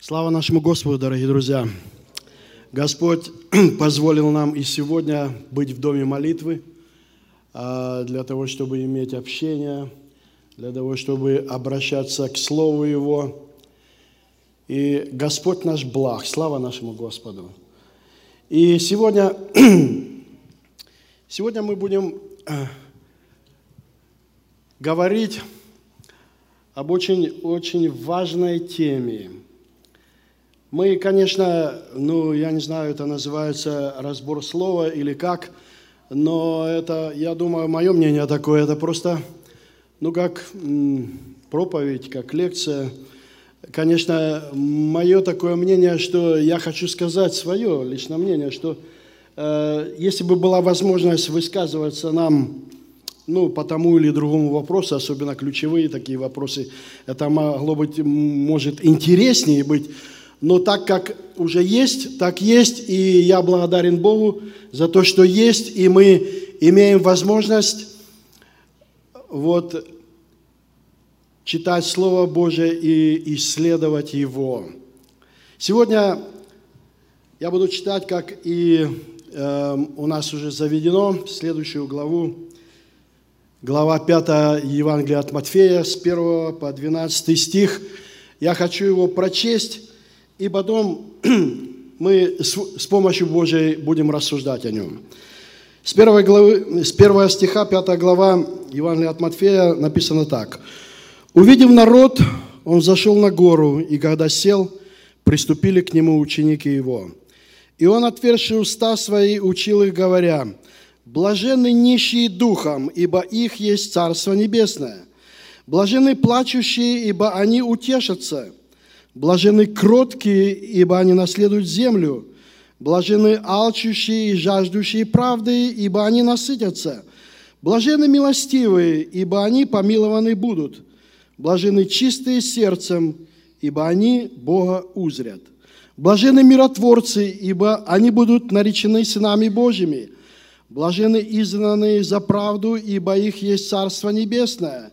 Слава нашему Господу, дорогие друзья! Господь позволил нам и сегодня быть в доме молитвы а, для того, чтобы иметь общение, для того, чтобы обращаться к Слову Его. И Господь наш благ, слава нашему Господу. И сегодня, сегодня мы будем э, говорить об очень, очень важной теме – мы, конечно, ну, я не знаю, это называется разбор слова или как, но это, я думаю, мое мнение такое, это просто, ну, как проповедь, как лекция. Конечно, мое такое мнение, что я хочу сказать свое личное мнение, что э, если бы была возможность высказываться нам ну, по тому или другому вопросу, особенно ключевые такие вопросы, это могло быть, может, интереснее быть, но так как уже есть, так есть, и я благодарен Богу за то, что есть, и мы имеем возможность вот читать Слово Божие и исследовать его. Сегодня я буду читать, как и э, у нас уже заведено, следующую главу, глава 5 Евангелия от Матфея, с 1 по 12 стих. Я хочу его прочесть, и потом мы с помощью Божией будем рассуждать о нем. С первой, главы, с первого стиха, пятая глава Евангелия от Матфея написано так. «Увидев народ, он зашел на гору, и когда сел, приступили к нему ученики его. И он, отверши уста свои, учил их, говоря, «Блаженны нищие духом, ибо их есть Царство Небесное. Блаженны плачущие, ибо они утешатся. Блажены кроткие, ибо они наследуют землю. Блажены алчущие и жаждущие правды, ибо они насытятся. Блажены милостивые, ибо они помилованы будут. Блажены чистые сердцем, ибо они Бога узрят. Блажены миротворцы, ибо они будут наречены сынами Божьими. Блажены изгнанные за правду, ибо их есть Царство Небесное.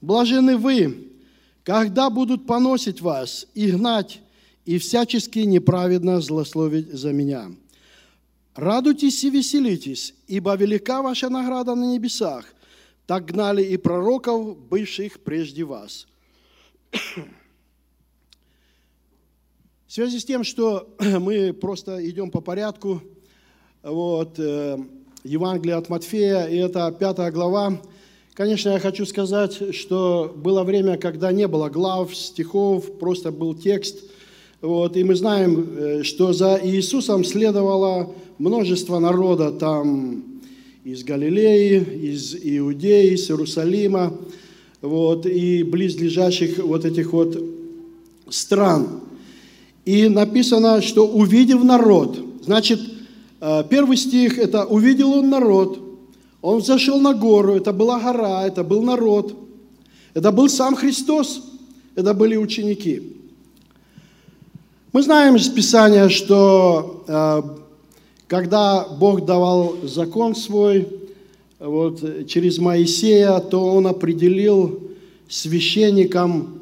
Блажены вы, когда будут поносить вас и гнать, и всячески неправедно злословить за меня. Радуйтесь и веселитесь, ибо велика ваша награда на небесах. Так гнали и пророков, бывших прежде вас. В связи с тем, что мы просто идем по порядку, вот, э, Евангелие от Матфея, и это пятая глава, Конечно, я хочу сказать, что было время, когда не было глав, стихов, просто был текст. Вот, и мы знаем, э, что за Иисусом следовало множество народа там из Галилеи, из Иудеи, из Иерусалима, вот, и близлежащих вот этих вот стран. И написано, что увидев народ, значит, э, первый стих – это «увидел он народ», он зашел на гору, это была гора, это был народ, это был сам Христос, это были ученики. Мы знаем из Писания, что э, когда Бог давал закон свой вот, через Моисея, то Он определил священникам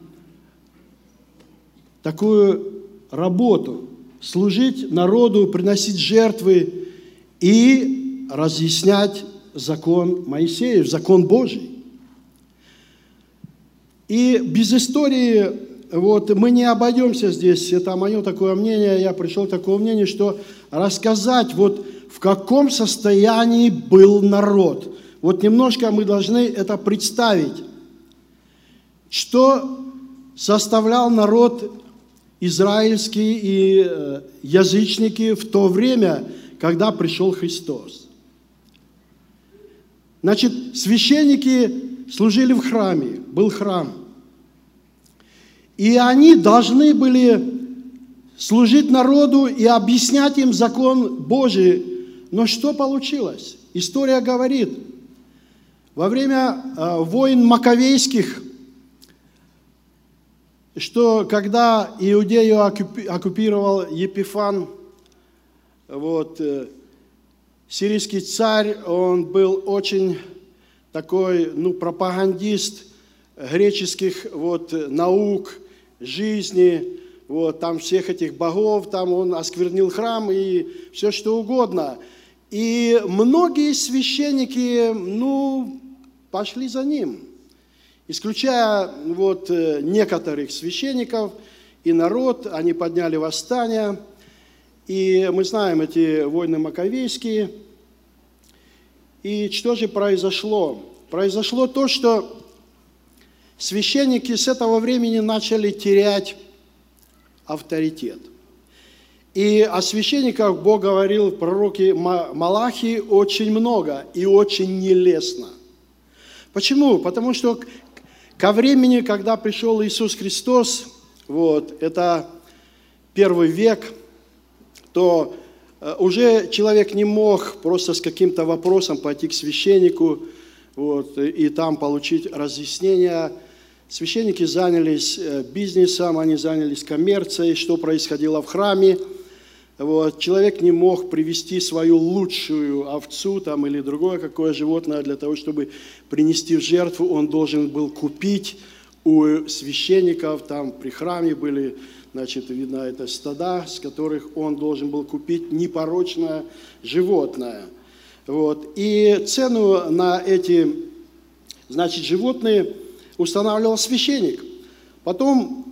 такую работу – служить народу, приносить жертвы и разъяснять закон Моисеев, закон Божий. И без истории вот, мы не обойдемся здесь, это мое такое мнение, я пришел к такому мнению, что рассказать, вот в каком состоянии был народ. Вот немножко мы должны это представить. Что составлял народ израильский и э, язычники в то время, когда пришел Христос. Значит, священники служили в храме, был храм. И они должны были служить народу и объяснять им закон Божий. Но что получилось? История говорит, во время э, войн Маковейских, что когда Иудею оккупировал Епифан, вот, э, Сирийский царь, он был очень такой, ну, пропагандист греческих вот наук, жизни, вот, там всех этих богов, там он осквернил храм и все что угодно. И многие священники, ну, пошли за ним, исключая вот э, некоторых священников и народ, они подняли восстание, и мы знаем эти войны маковейские. И что же произошло? Произошло то, что священники с этого времени начали терять авторитет. И о священниках Бог говорил в пророке Малахии очень много и очень нелестно. Почему? Потому что ко времени, когда пришел Иисус Христос, вот, это первый век, то э, уже человек не мог просто с каким-то вопросом пойти к священнику вот, и там получить разъяснение Священники занялись э, бизнесом, они занялись коммерцией, что происходило в храме. Вот. Человек не мог привести свою лучшую овцу там, или другое какое животное для того, чтобы принести в жертву. Он должен был купить у священников, там при храме были, значит, видно, это стада, с которых он должен был купить непорочное животное. Вот. И цену на эти, значит, животные – устанавливал священник. Потом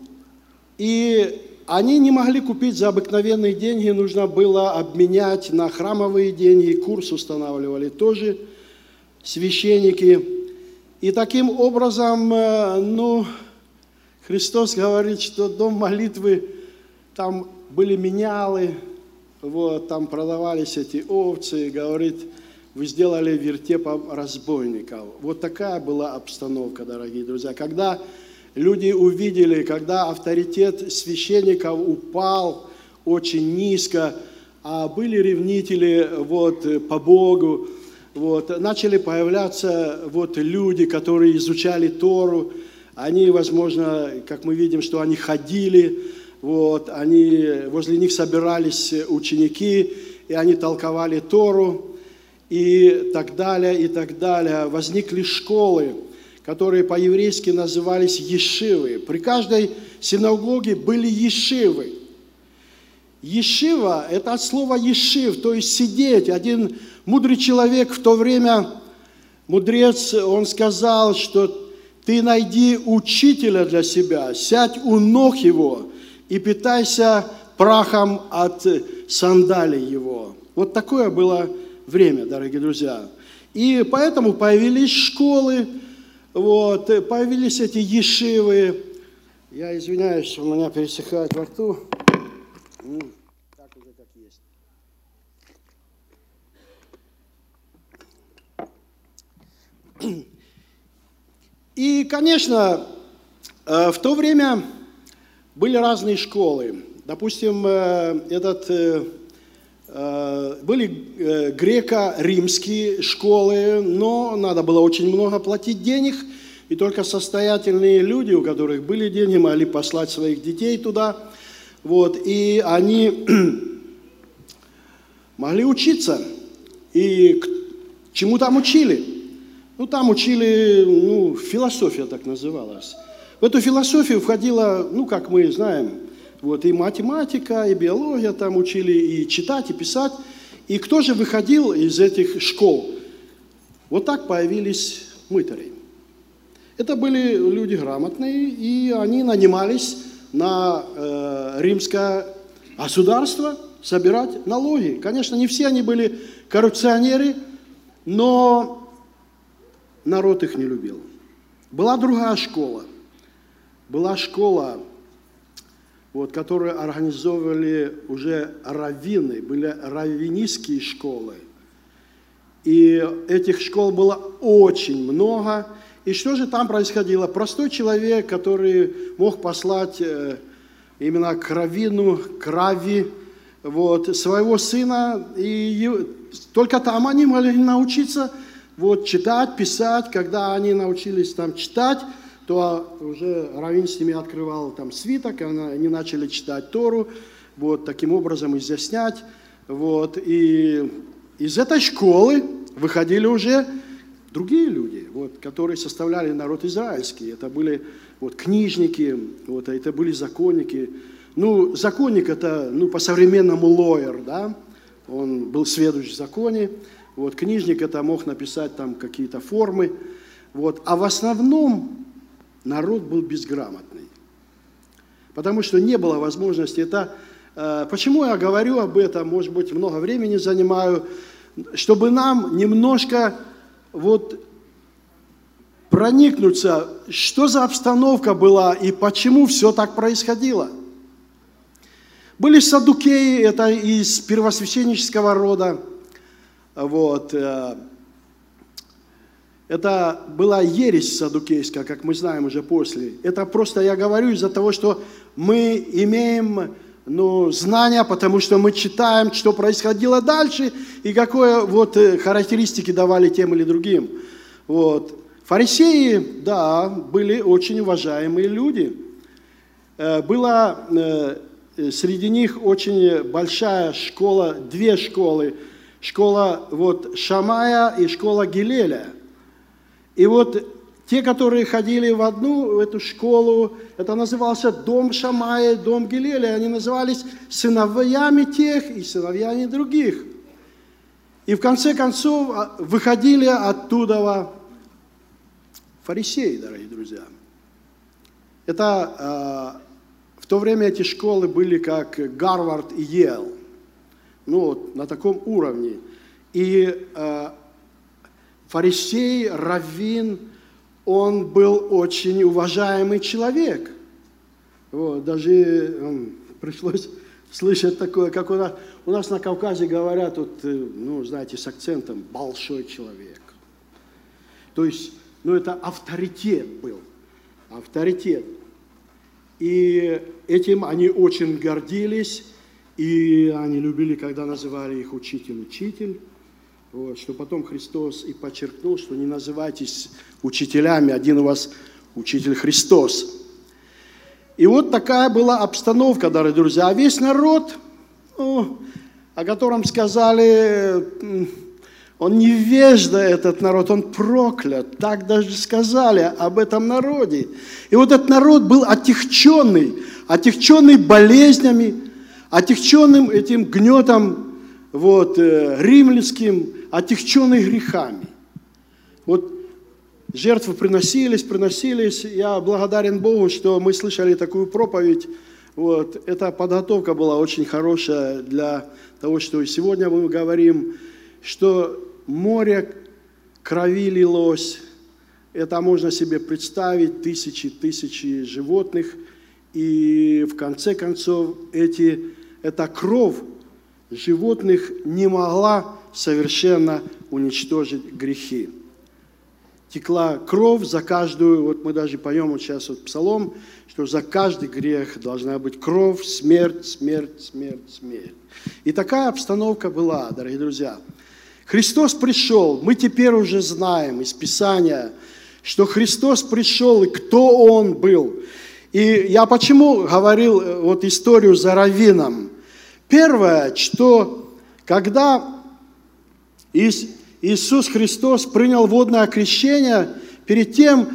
и они не могли купить за обыкновенные деньги, нужно было обменять на храмовые деньги, курс устанавливали тоже священники. И таким образом, э, ну, Христос говорит, что дом молитвы, там были менялы, вот, там продавались эти овцы, говорит, вы сделали вертепом разбойников. Вот такая была обстановка, дорогие друзья. Когда люди увидели, когда авторитет священников упал очень низко, а были ревнители вот, по Богу, вот, начали появляться вот, люди, которые изучали Тору, они, возможно, как мы видим, что они ходили, вот, они, возле них собирались ученики, и они толковали Тору, и так далее, и так далее. Возникли школы, которые по-еврейски назывались ешивы. При каждой синагоге были ешивы. Ешива – это от слова ешив, то есть сидеть. Один мудрый человек в то время, мудрец, он сказал, что ты найди учителя для себя, сядь у ног его и питайся прахом от сандалий его. Вот такое было время, дорогие друзья. И поэтому появились школы, вот, появились эти ешивы. Я извиняюсь, у меня пересыхает во рту. Так уже как есть. И, конечно, э, в то время были разные школы. Допустим, э, этот э, были греко-римские школы, но надо было очень много платить денег, и только состоятельные люди, у которых были деньги, могли послать своих детей туда. Вот, и они могли учиться. И чему там учили? Ну, там учили, ну, философия так называлась. В эту философию входила, ну, как мы знаем, вот, и математика, и биология там учили, и читать, и писать. И кто же выходил из этих школ? Вот так появились мытари. Это были люди грамотные, и они нанимались на э, римское государство собирать налоги. Конечно, не все они были коррупционеры, но народ их не любил. Была другая школа. Была школа вот, которые организовывали уже раввины, были раввинистские школы. И этих школ было очень много. И что же там происходило? Простой человек, который мог послать э, именно к раввину, к рави, вот, своего сына, и только там они могли научиться вот, читать, писать. Когда они научились там читать, то уже Равин с ними открывал там свиток, они начали читать Тору, вот, таким образом изъяснять. Вот, и из этой школы выходили уже другие люди, вот, которые составляли народ израильский. Это были вот, книжники, вот, это были законники. ну, законник это, ну, по-современному лоер, да, он был сведущ в законе, вот, книжник это мог написать там какие-то формы, вот, а в основном народ был безграмотный, потому что не было возможности, это, э, почему я говорю об этом, может быть, много времени занимаю, чтобы нам немножко вот проникнуться, что за обстановка была и почему все так происходило. Были садукеи, это из первосвященнического рода, вот, э, это была ересь садукейская, как мы знаем уже после. Это просто я говорю из-за того, что мы имеем ну, знания, потому что мы читаем, что происходило дальше и какое вот э, характеристики давали тем или другим. Вот. Фарисеи, да, были очень уважаемые люди. Э, была среди них очень большая школа, две школы. Школа вот Шамая и школа Гилеля. И вот те, которые ходили в одну в эту школу, это назывался дом Шамая, дом Гилеля, они назывались сыновьями тех и сыновьями других. И в конце концов а, выходили оттуда фарисеи, дорогие друзья. Это в то время эти школы были как Гарвард и Йел. Ну, вот, на таком уровне. И э, фарисей, раввин, он был очень уважаемый человек. Вот, даже э, пришлось слышать такое, как у нас, у нас на Кавказе говорят, вот, э, ну, знаете, с акцентом «большой человек». То есть, ну, это авторитет был, авторитет. И этим они очень гордились, и они любили, когда называли их учитель-учитель. Вот, что потом Христос и подчеркнул, что не называйтесь учителями, один у вас учитель Христос. И вот такая была обстановка, дорогие друзья. А весь народ, ну, о котором сказали, он невежда, этот народ, он проклят. Так даже сказали об этом народе. И вот этот народ был отягченный, отягченный болезнями, отягченным этим гнетом вот, э, римлянским, отягченный грехами. Вот жертвы приносились, приносились. Я благодарен Богу, что мы слышали такую проповедь. Вот. Эта подготовка была очень хорошая для того, что сегодня мы говорим, что море крови лилось, это можно себе представить, тысячи, тысячи животных, и в конце концов эти, эта кровь животных не могла совершенно уничтожить грехи. Текла кровь за каждую, вот мы даже поем вот сейчас вот псалом, что за каждый грех должна быть кровь, смерть, смерть, смерть, смерть. И такая обстановка была, дорогие друзья. Христос пришел, мы теперь уже знаем из Писания, что Христос пришел и кто Он был. И я почему говорил э, вот историю за раввином? Первое, что когда Иисус Христос принял водное крещение, перед тем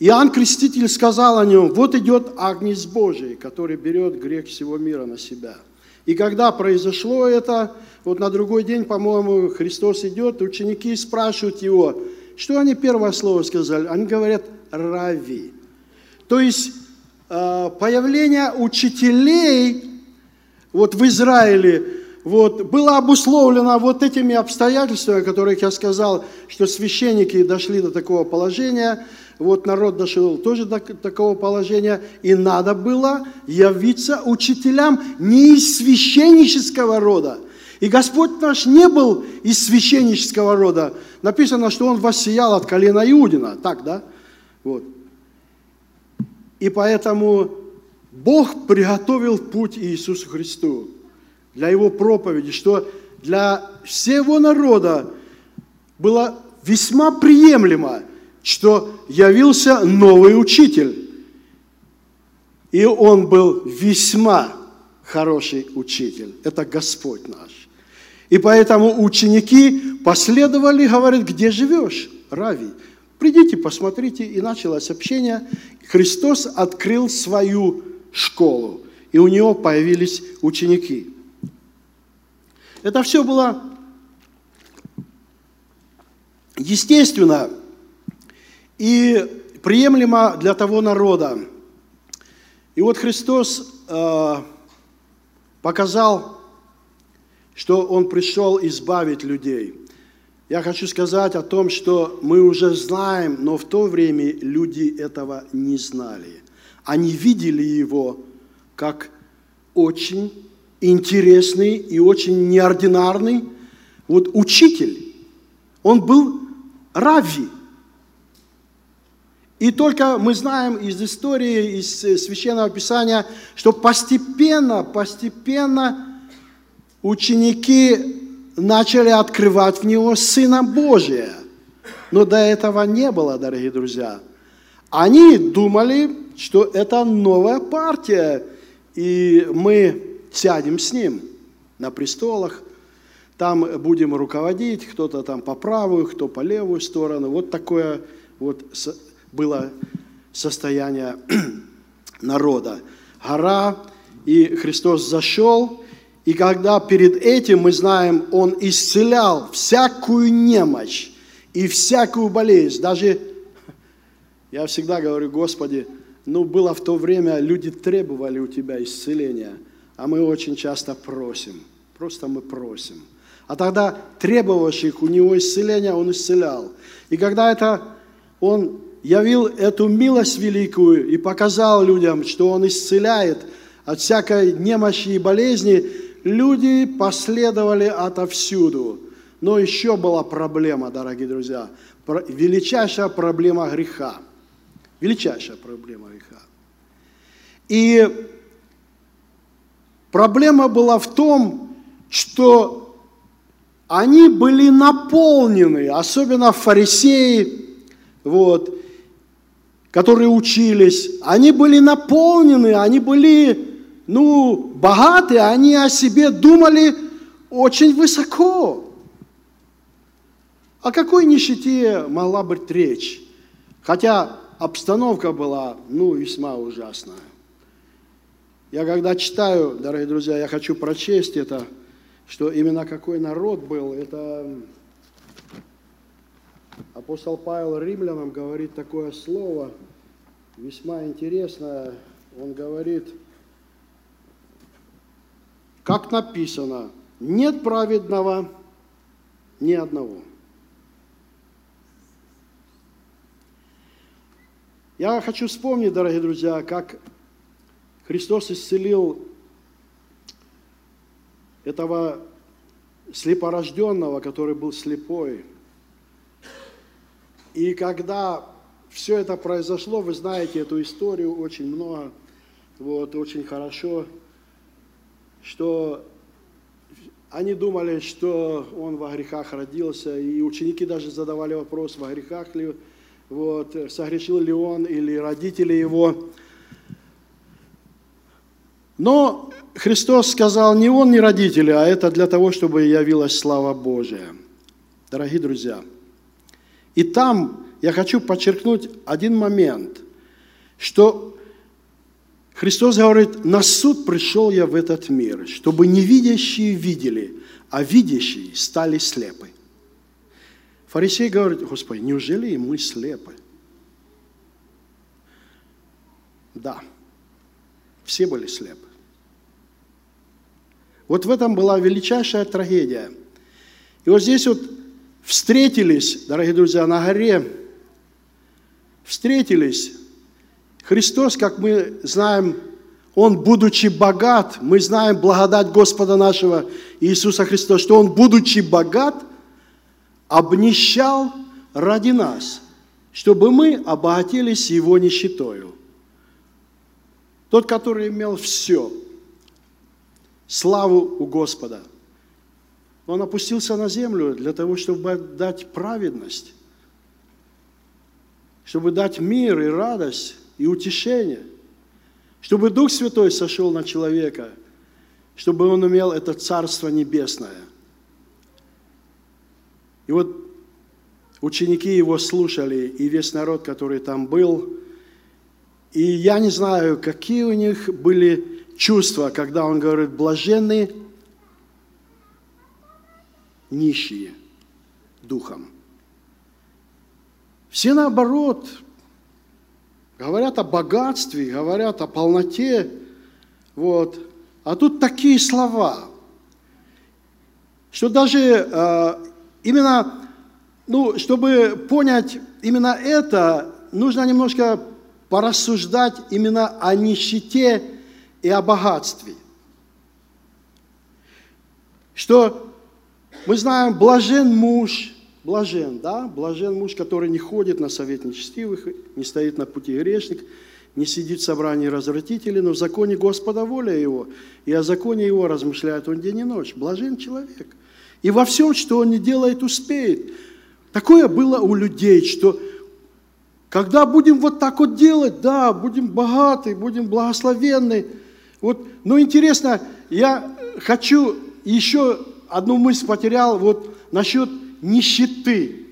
Иоанн Креститель сказал о нем, вот идет Агнец Божий, который берет грех всего мира на себя. И когда произошло это, вот на другой день, по-моему, Христос идет, ученики спрашивают его, что они первое слово сказали? Они говорят «рави». То есть э, появление учителей вот в Израиле вот, было обусловлено вот этими обстоятельствами, о которых я сказал, что священники дошли до такого положения, вот народ дошел тоже до такого положения, и надо было явиться учителям не из священнического рода, и Господь наш не был из священнического рода. Написано, что Он воссиял от колена Иудина. Так, да? Вот. И поэтому Бог приготовил путь Иисусу Христу для Его проповеди, что для всего народа было весьма приемлемо, что явился новый учитель. И он был весьма хороший учитель. Это Господь наш. И поэтому ученики последовали, говорят, где живешь, Рави? Придите, посмотрите. И началось общение. Христос открыл свою школу. и у него появились ученики. Это все было естественно и приемлемо для того народа. И вот Христос э, показал, что Он пришел избавить людей. Я хочу сказать о том, что мы уже знаем, но в то время люди этого не знали. Они видели Его как очень интересный и очень неординарный вот учитель. Он был рави. И только мы знаем из истории, из Священного Писания, что постепенно, постепенно ученики начали открывать в него Сына Божия. Но до этого не было, дорогие друзья. Они думали, что это новая партия, и мы сядем с ним на престолах, там будем руководить, кто-то там по правую, кто по левую сторону. Вот такое вот было состояние народа. Гора, и Христос зашел, и когда перед этим, мы знаем, Он исцелял всякую немощь и всякую болезнь. Даже, я всегда говорю, Господи, ну было в то время, люди требовали у Тебя исцеления, а мы очень часто просим, просто мы просим. А тогда требовавших у Него исцеления Он исцелял. И когда это Он явил эту милость великую и показал людям, что Он исцеляет от всякой немощи и болезни, люди последовали отовсюду. Но еще была проблема, дорогие друзья, величайшая проблема греха. Величайшая проблема греха. И проблема была в том, что они были наполнены, особенно фарисеи, вот, которые учились, они были наполнены, они были ну, богатые, они о себе думали очень высоко. О какой нищете могла быть речь? Хотя обстановка была, ну, весьма ужасная. Я когда читаю, дорогие друзья, я хочу прочесть это, что именно какой народ был, это апостол Павел римлянам говорит такое слово, весьма интересное. Он говорит – как написано, нет праведного ни одного. Я хочу вспомнить, дорогие друзья, как Христос исцелил этого слепорожденного, который был слепой. И когда все это произошло, вы знаете эту историю очень много, вот, очень хорошо – что они думали, что он во грехах родился, и ученики даже задавали вопрос, во грехах ли, вот, согрешил ли он или родители его. Но Христос сказал, не он, не родители, а это для того, чтобы явилась слава Божия. Дорогие друзья, и там я хочу подчеркнуть один момент, что Христос говорит, на суд пришел я в этот мир, чтобы невидящие видели, а видящие стали слепы. Фарисей говорит, Господи, неужели и мы слепы? Да, все были слепы. Вот в этом была величайшая трагедия. И вот здесь вот встретились, дорогие друзья, на горе, встретились Христос, как мы знаем, Он, будучи богат, мы знаем благодать Господа нашего Иисуса Христа, что Он, будучи богат, обнищал ради нас, чтобы мы обогатились Его нищетою. Тот, который имел все, славу у Господа, Он опустился на землю для того, чтобы дать праведность, чтобы дать мир и радость и утешение, чтобы Дух Святой сошел на человека, чтобы он имел это Царство Небесное. И вот ученики его слушали, и весь народ, который там был, и я не знаю, какие у них были чувство, когда он говорит, блаженны нищие духом. Все наоборот говорят о богатстве, говорят о полноте, вот. А тут такие слова, что даже э, именно, ну, чтобы понять именно это, нужно немножко порассуждать именно о нищете и о богатстве. Что мы знаем, блажен муж, блажен, да, блажен муж, который не ходит на совет нечестивых, не стоит на пути грешник, не сидит в собрании развратителей, но в законе Господа воля его, и о законе его размышляет он день и ночь. Блажен человек. И во всем, что он не делает, успеет. Такое было у людей, что когда будем вот так вот делать, да, будем богаты, будем благословенны. Вот, но интересно, я хочу еще одну мысль потерял вот насчет нищеты.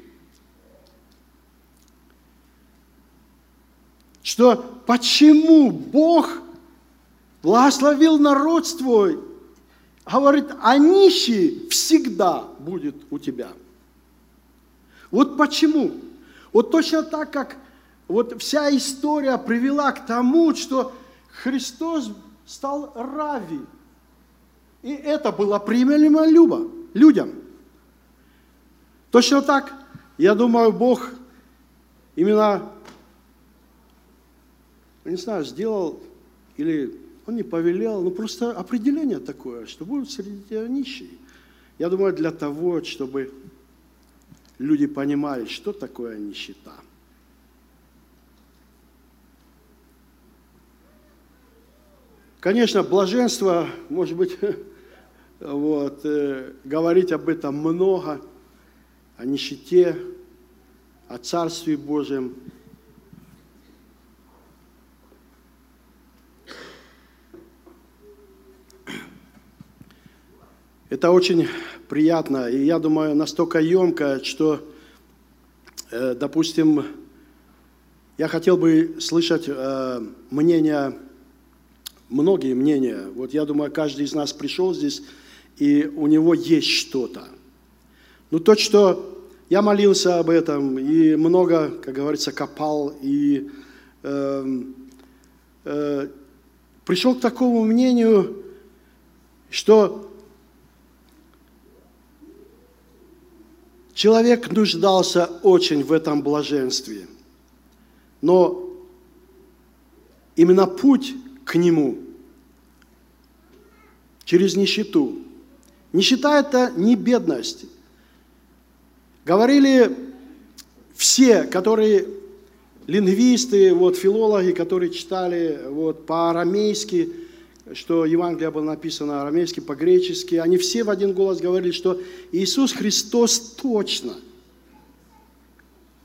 Что почему Бог благословил народ свой, говорит, а нищий всегда будет у тебя. Вот почему? Вот точно так, как вот вся история привела к тому, что Христос стал рави. И это было приемлемо людям. Точно так, я думаю, Бог именно, не знаю, сделал или он не повелел, но просто определение такое, что будут среди тебя нищие. Я думаю, для того, чтобы люди понимали, что такое нищета. Конечно, блаженство, может быть, вот, э, говорить об этом много, о нищете, о Царстве Божьем. Это очень приятно, и я думаю, настолько емко, что, э, допустим, я хотел бы слышать э, мнение, многие мнения. Вот я думаю, каждый из нас пришел здесь, и у него есть что-то. Ну, то, что я молился об этом, и много, как говорится, копал, и э, э, пришел к такому мнению, что Человек нуждался очень в этом блаженстве, но именно путь к нему через нищету. Нищета – это не бедность. Говорили все, которые лингвисты, вот, филологи, которые читали вот, по-арамейски – что Евангелие было написано арамейски, по-гречески, они все в один голос говорили, что Иисус Христос точно,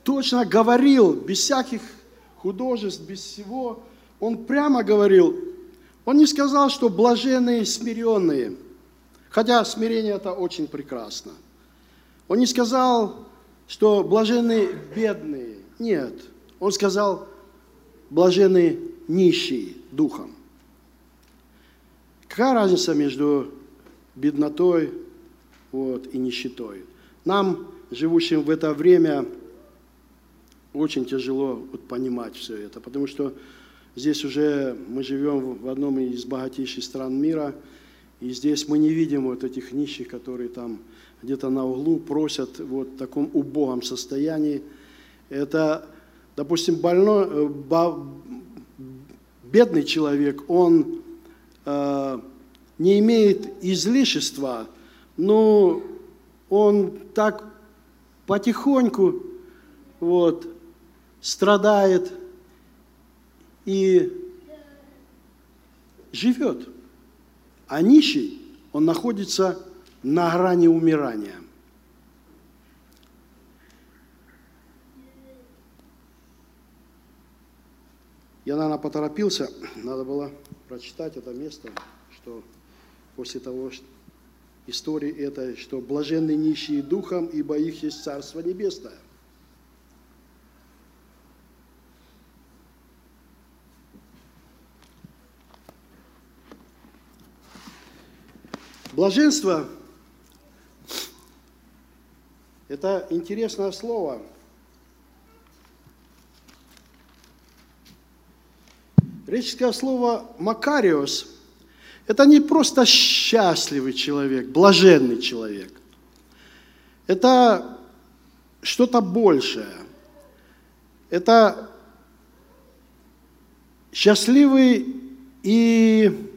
точно говорил, без всяких художеств, без всего, Он прямо говорил, Он не сказал, что блаженные смиренные, хотя смирение это очень прекрасно. Он не сказал, что блаженные бедные, нет. Он сказал, блаженные нищие духом. Какая разница между беднотой вот, и нищетой? Нам, живущим в это время, очень тяжело вот, понимать все это, потому что здесь уже мы живем в одном из богатейших стран мира, и здесь мы не видим вот этих нищих, которые там где-то на углу просят вот в таком убогом состоянии. Это, допустим, больной, э, бедный человек, он не имеет излишества, но он так потихоньку вот, страдает и живет. А нищий, он находится на грани умирания. Я, наверное, поторопился, надо было прочитать это место, что после того, что истории этой, что блаженны нищие духом, ибо их есть Царство Небесное. Блаженство – это интересное слово. Греческое слово «макариос» – это не просто счастливый человек, блаженный человек. Это что-то большее. Это счастливый и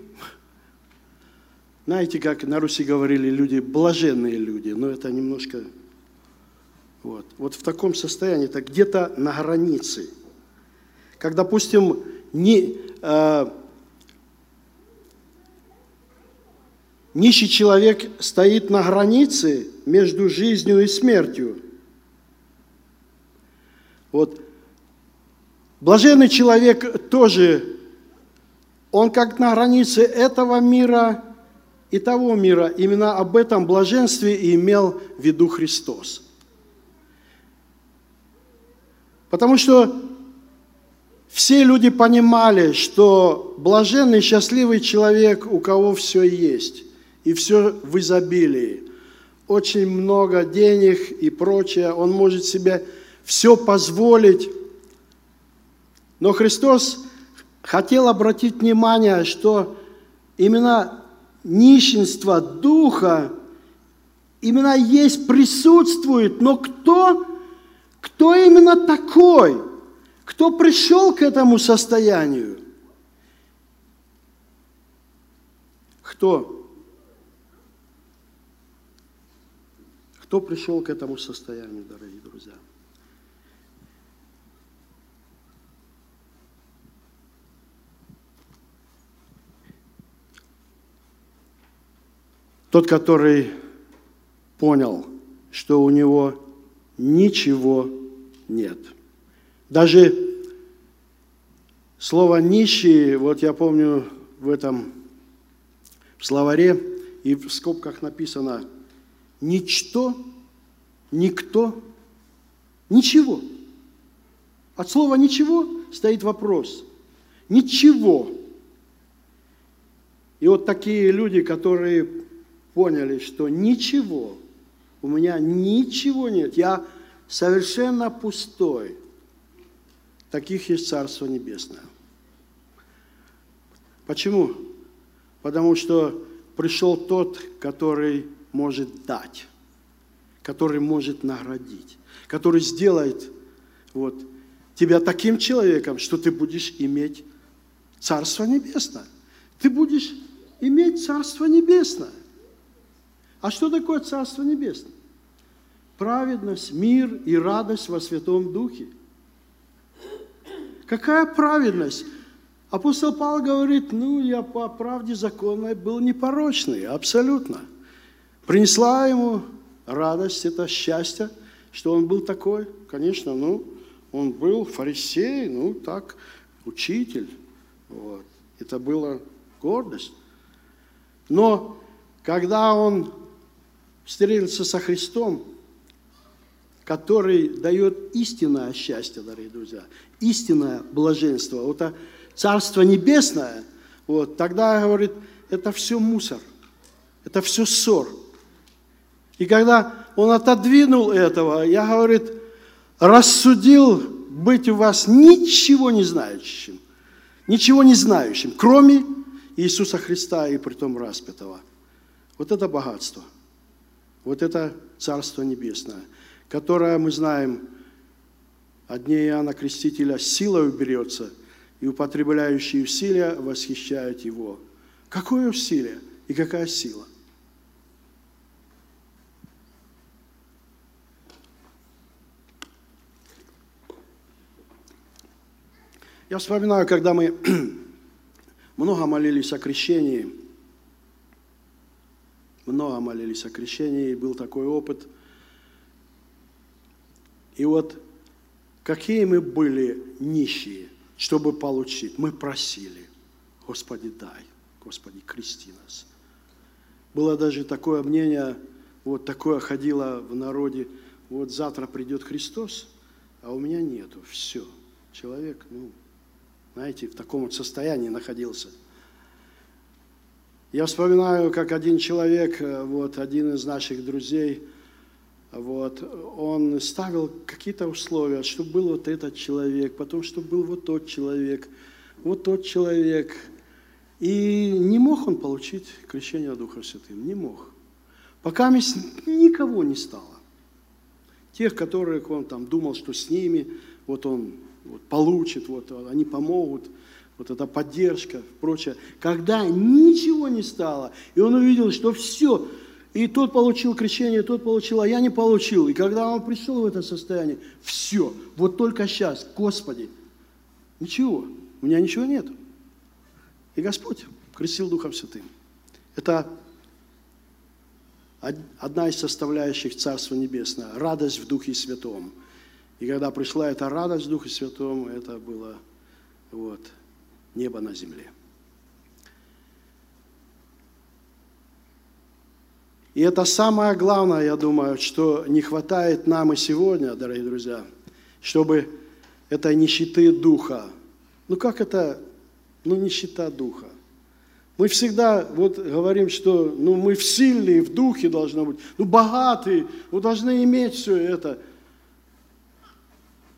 знаете, как на Руси говорили люди, блаженные люди, но это немножко... Вот, вот в таком состоянии, это где-то на границе. Как, допустим, не, э, нищий человек стоит на границе между жизнью и смертью. Вот. Блаженный человек тоже, он как на границе этого мира и того мира. Именно об этом блаженстве и имел в виду Христос. Потому что все люди понимали, что блаженный, счастливый человек, у кого все есть, и все в изобилии. Очень много денег и прочее, он может себе все позволить. Но Христос хотел обратить внимание, что именно нищенство духа именно есть, присутствует, но кто, кто именно такой, кто пришел к этому состоянию? Кто? Кто пришел к этому состоянию, дорогие друзья? Тот, который понял, что у него ничего нет. Даже слово «нищий», вот я помню в этом в словаре и в скобках написано «ничто», «никто», «ничего». От слова «ничего» стоит вопрос. Ничего. И вот такие люди, которые поняли, что ничего, у меня ничего нет, я совершенно пустой. Таких есть Царство Небесное. Почему? Потому что пришел тот, который может дать, который может наградить, который сделает вот, тебя таким человеком, что ты будешь иметь Царство Небесное. Ты будешь иметь Царство Небесное. А что такое Царство Небесное? Праведность, мир и радость во Святом Духе. Какая праведность? Апостол Павел говорит, ну, я по правде законной был непорочный, абсолютно. Принесла ему радость, это счастье, что он был такой. Конечно, ну, он был фарисей, ну, так, учитель. Вот. Это была гордость. Но когда он встретиться со Христом, который дает истинное счастье, дорогие друзья, истинное блаженство, вот это Царство Небесное, вот, тогда, говорит, это все мусор, это все ссор. И когда он отодвинул этого, я, говорит, рассудил быть у вас ничего не знающим, ничего не знающим, кроме Иисуса Христа и притом распятого. Вот это богатство – вот это Царство Небесное, которое мы знаем, от дней Иоанна Крестителя силой берется, и употребляющие усилия восхищают его. Какое усилие и какая сила? Я вспоминаю, когда мы много молились о крещении – много молились о крещении, и был такой опыт. И вот какие мы были нищие, чтобы получить. Мы просили, Господи, дай, Господи, крести нас. Было даже такое мнение, вот такое ходило в народе, вот завтра придет Христос, а у меня нету, все. Человек, ну, знаете, в таком вот состоянии находился. Я вспоминаю, как один человек, э, вот один из наших друзей, вот, он ставил какие-то условия, чтобы был вот этот человек, потом, чтобы был вот тот человек, вот тот человек. И не мог он получить крещение Духа Святым, не мог. Пока никого не стало. Тех, которых он там думал, что с ними, вот он вот, получит, вот они помогут, вот эта поддержка, прочее. Когда ничего не стало, и он увидел, что все, и тот получил крещение, тот получил, а я не получил. И когда он пришел в это состояние, все, вот только сейчас, Господи, ничего, у меня ничего нет. И Господь крестил Духом Святым. Это одна из составляющих Царства Небесного, радость в Духе Святом. И когда пришла эта радость в Духе Святом, это было вот, небо на земле. И это самое главное, я думаю, что не хватает нам и сегодня, дорогие друзья, чтобы этой нищеты духа. Ну как это, ну нищета духа? Мы всегда вот говорим, что ну, мы в сильные, в духе должны быть, ну богатые, ну должны иметь все это.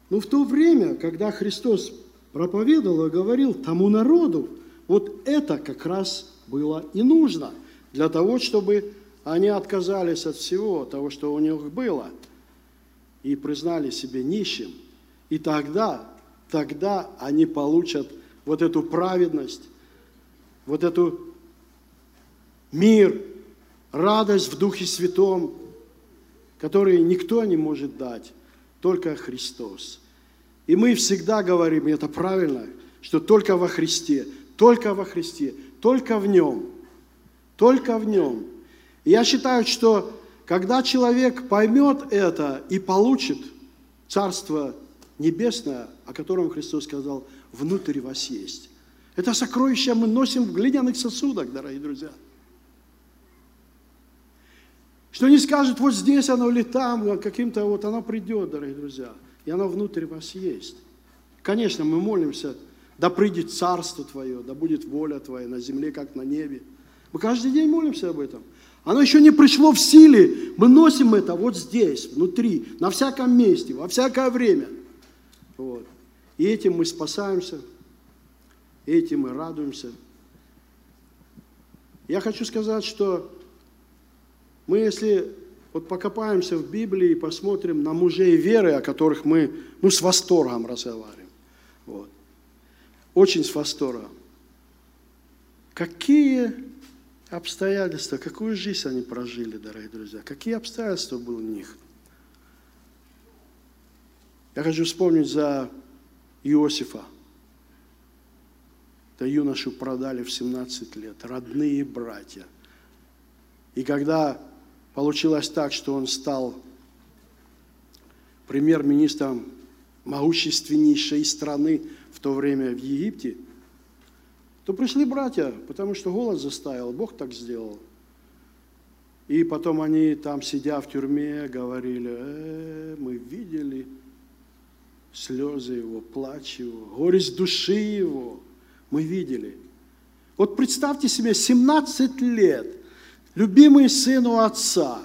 Но в то время, когда Христос проповедовал и говорил тому народу, вот это как раз было и нужно для того, чтобы они отказались от всего того, что у них было, и признали себя нищим. И тогда, тогда они получат вот эту праведность, вот эту мир, радость в Духе Святом, который никто не может дать, только Христос. И мы всегда говорим, и это правильно, что только во Христе, только во Христе, только в Нем, только в Нем. Я считаю, что когда человек поймет это и получит Царство Небесное, о котором Христос сказал, внутрь вас есть, это сокровище мы носим в глиняных сосудах, дорогие друзья. Что не скажет, вот здесь оно или там, каким-то вот оно придет, дорогие друзья. И оно внутрь вас есть. Конечно, мы молимся, да придет царство Твое, да будет воля Твоя на земле, как на небе. Мы каждый день молимся об этом. Оно еще не пришло в силе. Мы носим это вот здесь, внутри, на всяком месте, во всякое время. Вот. И этим мы спасаемся, этим мы радуемся. Я хочу сказать, что мы, если вот покопаемся в Библии и посмотрим на мужей веры, о которых мы ну, с восторгом разговариваем, вот. очень с восторгом. Какие обстоятельства, какую жизнь они прожили, дорогие друзья, какие обстоятельства были у них. Я хочу вспомнить за Иосифа – то юношу продали в 17 лет, родные братья. И когда получилось так, что он стал премьер-министром могущественнейшей страны в то время в Египте, то пришли братья, потому что голод заставил, Бог так сделал. И потом они там, сидя в тюрьме, говорили, э, мы видели слезы его, плач его, горесть души его – мы видели. Вот представьте себе, 17 лет, любимый сын у отца,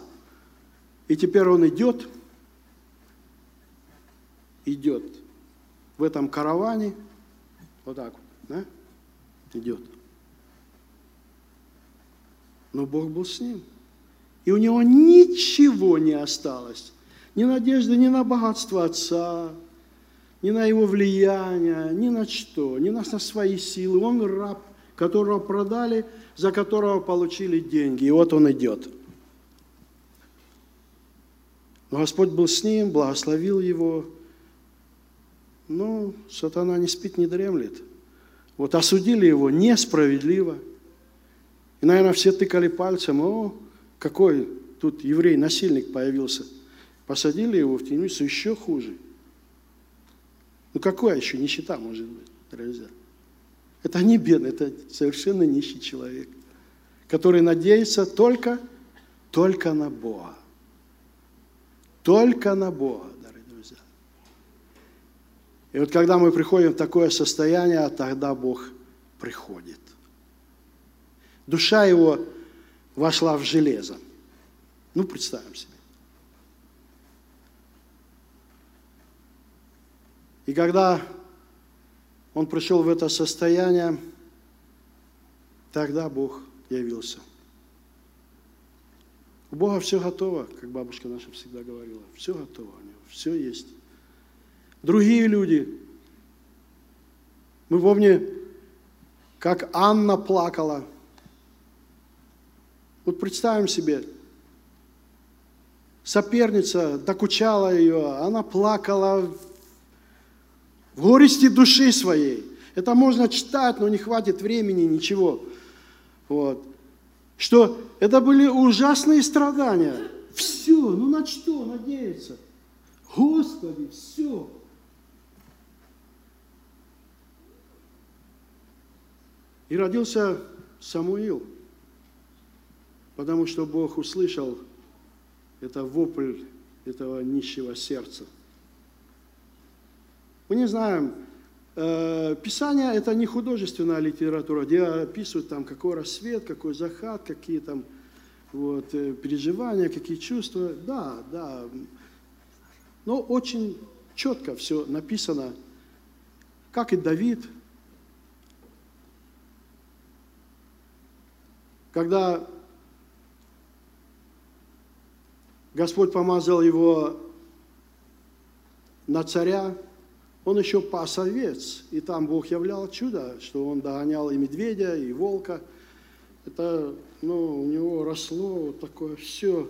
и теперь он идет, идет в этом караване, вот так вот, да, идет. Но Бог был с ним. И у него ничего не осталось. Ни надежды, ни на богатство отца, ни на его влияние, ни на что, ни на, свои силы. Он раб, которого продали, за которого получили деньги. И вот он идет. Но Господь был с ним, благословил его. Ну, сатана не спит, не дремлет. Вот осудили его несправедливо. И, наверное, все тыкали пальцем, о, какой тут еврей-насильник появился. Посадили его в темницу еще хуже. Ну какая еще нищета может быть, друзья? Это не бедный, это совершенно нищий человек, который надеется только, только на Бога. Только на Бога. И вот когда мы приходим в такое состояние, тогда Бог приходит. душа его вошла в железо. Ну, представим себе. И когда он пришел в это состояние, тогда Бог явился. У Бога все готово, как бабушка наша всегда говорила. Все готово у него, все есть. Другие люди. Мы помним, как Анна плакала. Вот представим себе, соперница докучала ее, она плакала в горести души своей. Это можно читать, но не хватит времени, ничего. Вот. Что это были ужасные страдания. Все, ну на что надеяться? Господи, все. И родился Самуил, потому что Бог услышал это вопль этого нищего сердца. Мы не знаем, э, Писание – это не художественная литература, где описывают там, какой рассвет, какой захат, какие там вот, э, переживания, какие чувства. Да, да. Но очень четко все написано, как и Давид. Когда Господь помазал его на царя, он еще пас овец, и там Бог являл чудо, что он догонял и медведя, и волка. Это, ну, у него росло вот такое все.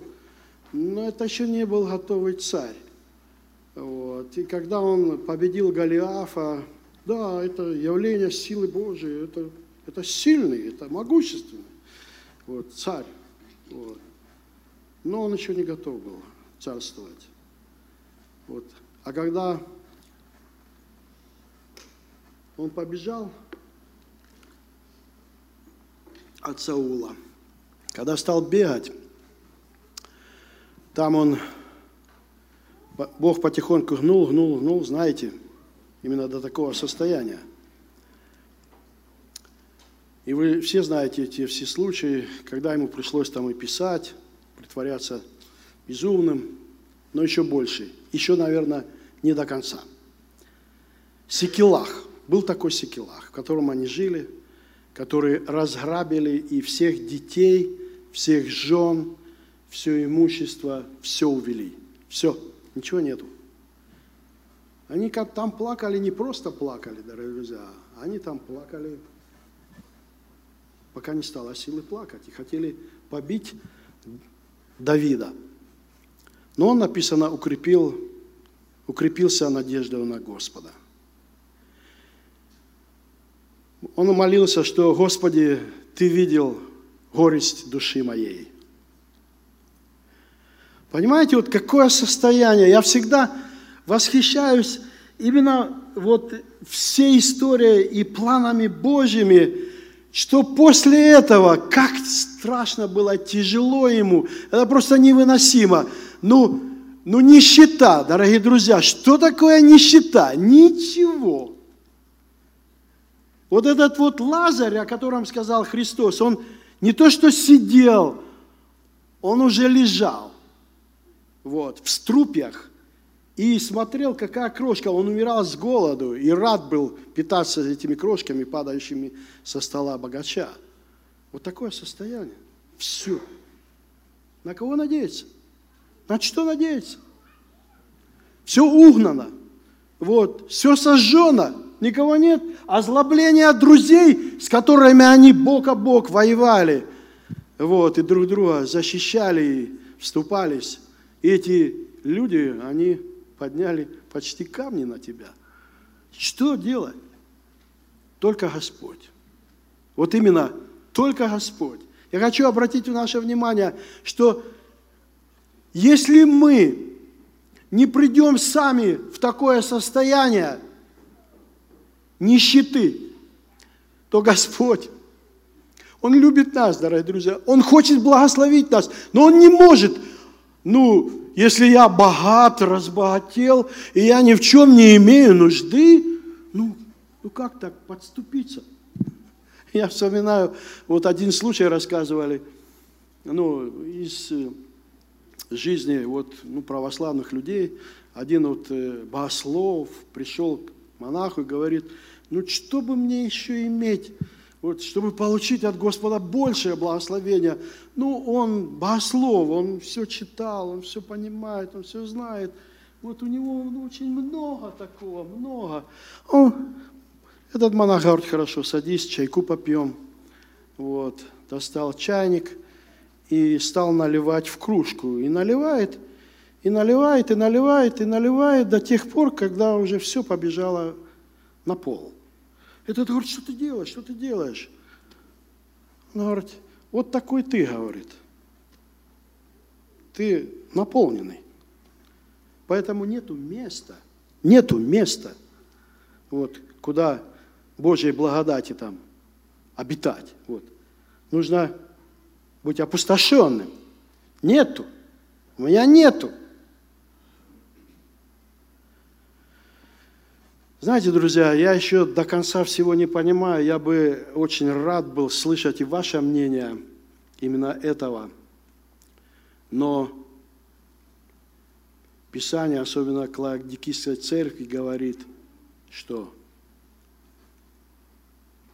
Но это еще не был готовый царь. Вот. И когда он победил Голиафа, да, это явление силы Божией, это, это сильный, это могущественный вот, царь. Вот. Но он еще не готов был царствовать. Вот. А когда он побежал от Саула. Когда стал бегать, там он, Бог потихоньку гнул, гнул, гнул, знаете, именно до такого состояния. И вы все знаете эти все случаи, когда ему пришлось там и писать, притворяться безумным, но еще больше, еще, наверное, не до конца. Секелах – был такой Секелах, в котором они жили, которые разграбили и всех детей, всех жен, все имущество, все увели. Все, ничего нету. Они как там плакали, не просто плакали, дорогие друзья, они там плакали, пока не стало силы плакать, и хотели побить Давида. Но он, написано, укрепил, укрепился надеждой на Господа – он молился, что, Господи, Ты видел горесть души моей. Понимаете, вот какое состояние. Я всегда восхищаюсь именно вот всей историей и планами Божьими, что после этого, как страшно было, тяжело ему, это просто невыносимо. Ну, ну нищета, дорогие друзья, что такое нищета? Ничего. Вот этот вот Лазарь, о котором сказал Христос, он не то что сидел, он уже лежал вот, в струпьях и смотрел, какая крошка. Он умирал с голоду и рад был питаться этими крошками, падающими со стола богача. Вот такое состояние. Все. На кого надеяться? На что надеяться? Все угнано. Вот, все сожжено никого нет. Озлобление от друзей, с которыми они бок о бок воевали. Вот, и друг друга защищали, и вступались. И эти люди, они подняли почти камни на тебя. Что делать? Только Господь. Вот именно только Господь. Я хочу обратить наше внимание, что если мы не придем сами в такое состояние, нищеты, то Господь, Он любит нас, дорогие друзья. Он хочет благословить нас, но Он не может. Ну, если я богат, разбогател, и я ни в чем не имею нужды, ну, ну как так подступиться? Я вспоминаю, вот один случай рассказывали, ну, из э, жизни вот, ну, православных людей. Один вот э, богослов пришел к монаху и говорит, ну, что бы мне еще иметь, вот, чтобы получить от Господа большее благословение. Ну, он богослов, он все читал, он все понимает, он все знает. Вот у него ну, очень много такого, много. Он, этот монах говорит, хорошо, садись, чайку попьем. Вот, достал чайник и стал наливать в кружку. И наливает, и наливает, и наливает, и наливает до тех пор, когда уже все побежало на пол. Этот говорит, что ты делаешь, что ты делаешь? Он говорит, вот такой ты, говорит. Ты наполненный. Поэтому нету места, нету места, вот, куда Божьей благодати там обитать. Вот. Нужно быть опустошенным. Нету. У меня нету. Знаете, друзья, я еще до конца всего не понимаю. Я бы очень рад был слышать и ваше мнение именно этого. Но Писание, особенно Кладикийской церкви, говорит, что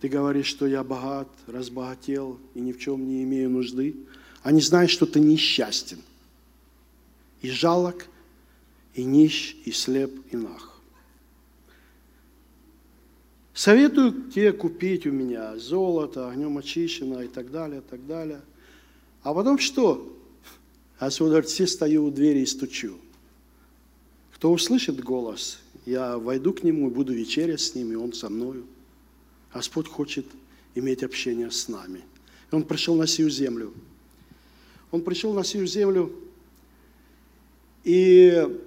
ты говоришь, что я богат, разбогател и ни в чем не имею нужды, а не знаешь, что ты несчастен, и жалок, и нищ, и слеп, и нах. Советую тебе купить у меня золото, огнем очищено и так далее, так далее. А потом что? А сударь, все стою у двери и стучу. Кто услышит голос, я войду к нему и буду вечерять с ним, и он со мною. Господь хочет иметь общение с нами. И Он пришел на сию землю. Он пришел на сию землю, и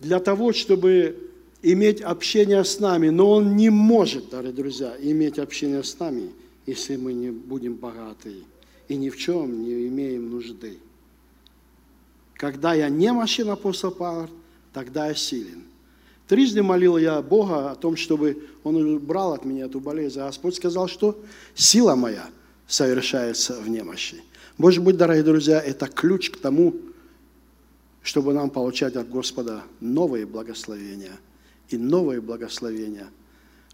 для того, чтобы иметь общение с нами, но Он не может, дорогие друзья, иметь общение с нами, если мы не будем богаты и ни в чем не имеем нужды. Когда я не мощен, апостол Павел, тогда я силен. Трижды молил я Бога о том, чтобы Он убрал от меня эту болезнь. А Господь сказал, что сила моя совершается в немощи. Может быть, дорогие друзья, это ключ к тому, чтобы нам получать от Господа новые благословения и новые благословения.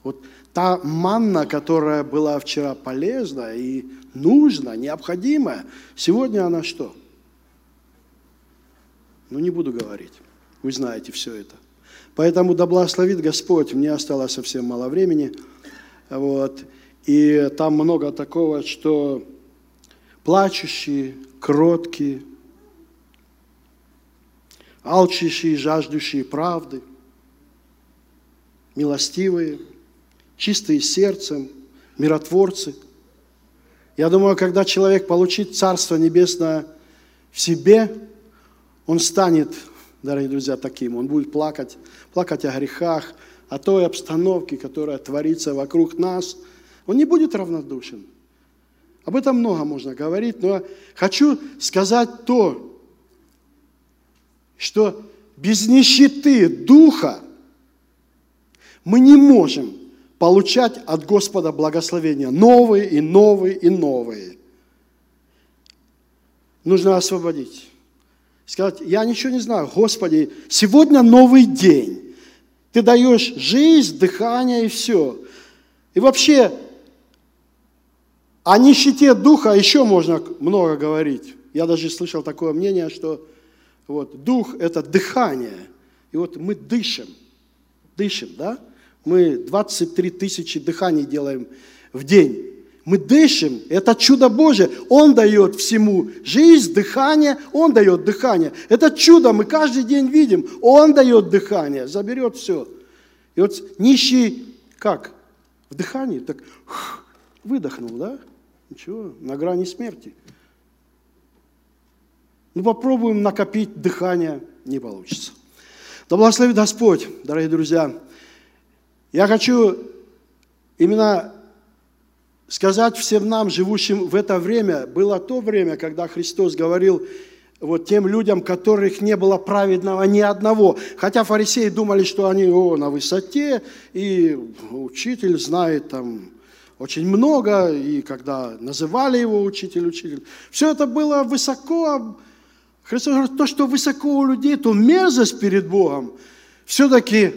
Вот та манна, которая была вчера полезна и нужна, необходимая, сегодня она что? Ну, не буду говорить. Вы знаете все это. Поэтому да благословит Господь, мне осталось совсем мало времени. Вот. И там много такого, что плачущие, кроткие, алчащие, жаждущие правды, милостивые, чистые сердцем, миротворцы. Я думаю, когда человек получит Царство Небесное в себе, он станет дорогие друзья, таким. Он будет плакать, плакать о грехах, о той обстановке, которая творится вокруг нас. Он не будет равнодушен. Об этом много можно говорить, но хочу сказать то, что без нищеты духа мы не можем получать от Господа благословения новые и новые и новые. Нужно освободить сказать, я ничего не знаю, Господи, сегодня новый день. Ты даешь жизнь, дыхание и все. И вообще, о нищете духа еще можно много говорить. Я даже слышал такое мнение, что вот, дух – это дыхание. И вот мы дышим, дышим, да? Мы 23 тысячи дыханий делаем в день. Мы дышим, это чудо Божие. Он дает всему жизнь, дыхание, Он дает дыхание. Это чудо мы каждый день видим. Он дает дыхание, заберет все. И вот нищий, как? В дыхании, так выдохнул, да? Ничего, на грани смерти. Ну попробуем накопить дыхание, не получится. Да благословит Господь, дорогие друзья. Я хочу именно сказать всем нам, живущим в это время, было то время, когда Христос говорил вот тем людям, которых не было праведного ни одного. Хотя фарисеи думали, что они о, на высоте, и учитель знает там очень много, и когда называли его учитель, учитель. Все это было высоко. Христос говорит, то, что высоко у людей, то мерзость перед Богом. Все-таки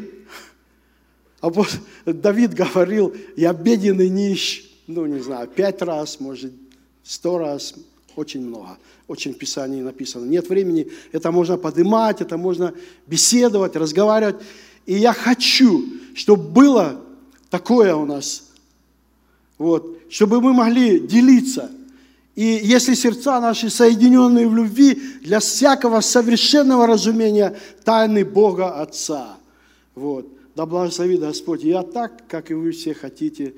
а вот Давид говорил, я беден и нищ, ну, не знаю, пять раз, может, сто раз, очень много, очень в Писании написано. Нет времени, это можно поднимать, это можно беседовать, разговаривать. И я хочу, чтобы было такое у нас, вот, чтобы мы могли делиться. И если сердца наши соединенные в любви, для всякого совершенного разумения тайны Бога Отца. Вот. Да благословит Господь. Я так, как и вы все хотите,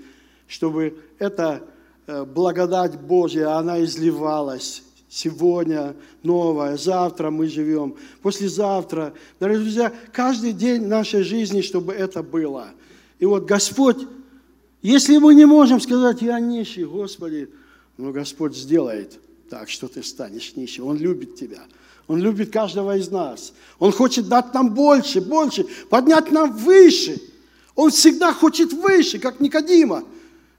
чтобы эта э, благодать Божья, она изливалась сегодня новая, завтра мы живем, послезавтра. Дорогие друзья, каждый день нашей жизни, чтобы это было. И вот Господь, если мы не можем сказать, я нищий, Господи, но Господь сделает так, что ты станешь нищим. Он любит тебя. Он любит каждого из нас. Он хочет дать нам больше, больше, поднять нам выше. Он всегда хочет выше, как Никодима.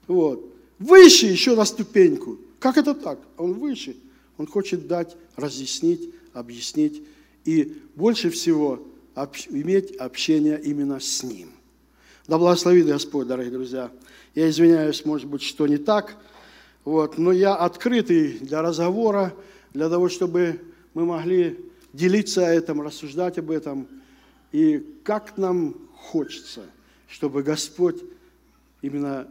Вот. Выше еще на ступеньку. Как это так? Он выше. Он хочет дать, разъяснить, объяснить и больше всего иметь общение именно с Ним. Да благословит Господь, дорогие друзья. Я извиняюсь, может быть, что не так, вот, но я открытый для разговора, для того, чтобы мы могли делиться этим, рассуждать об этом. И как нам хочется, чтобы Господь именно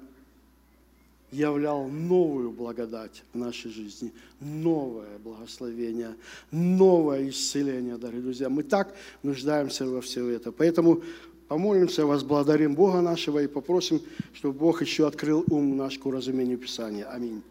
являл новую благодать в нашей жизни, новое благословение, новое исцеление, дорогие друзья. Мы так нуждаемся во все это. Поэтому помолимся, возблагодарим Бога нашего и попросим, чтобы Бог еще открыл ум наш к уразумению Писания. Аминь.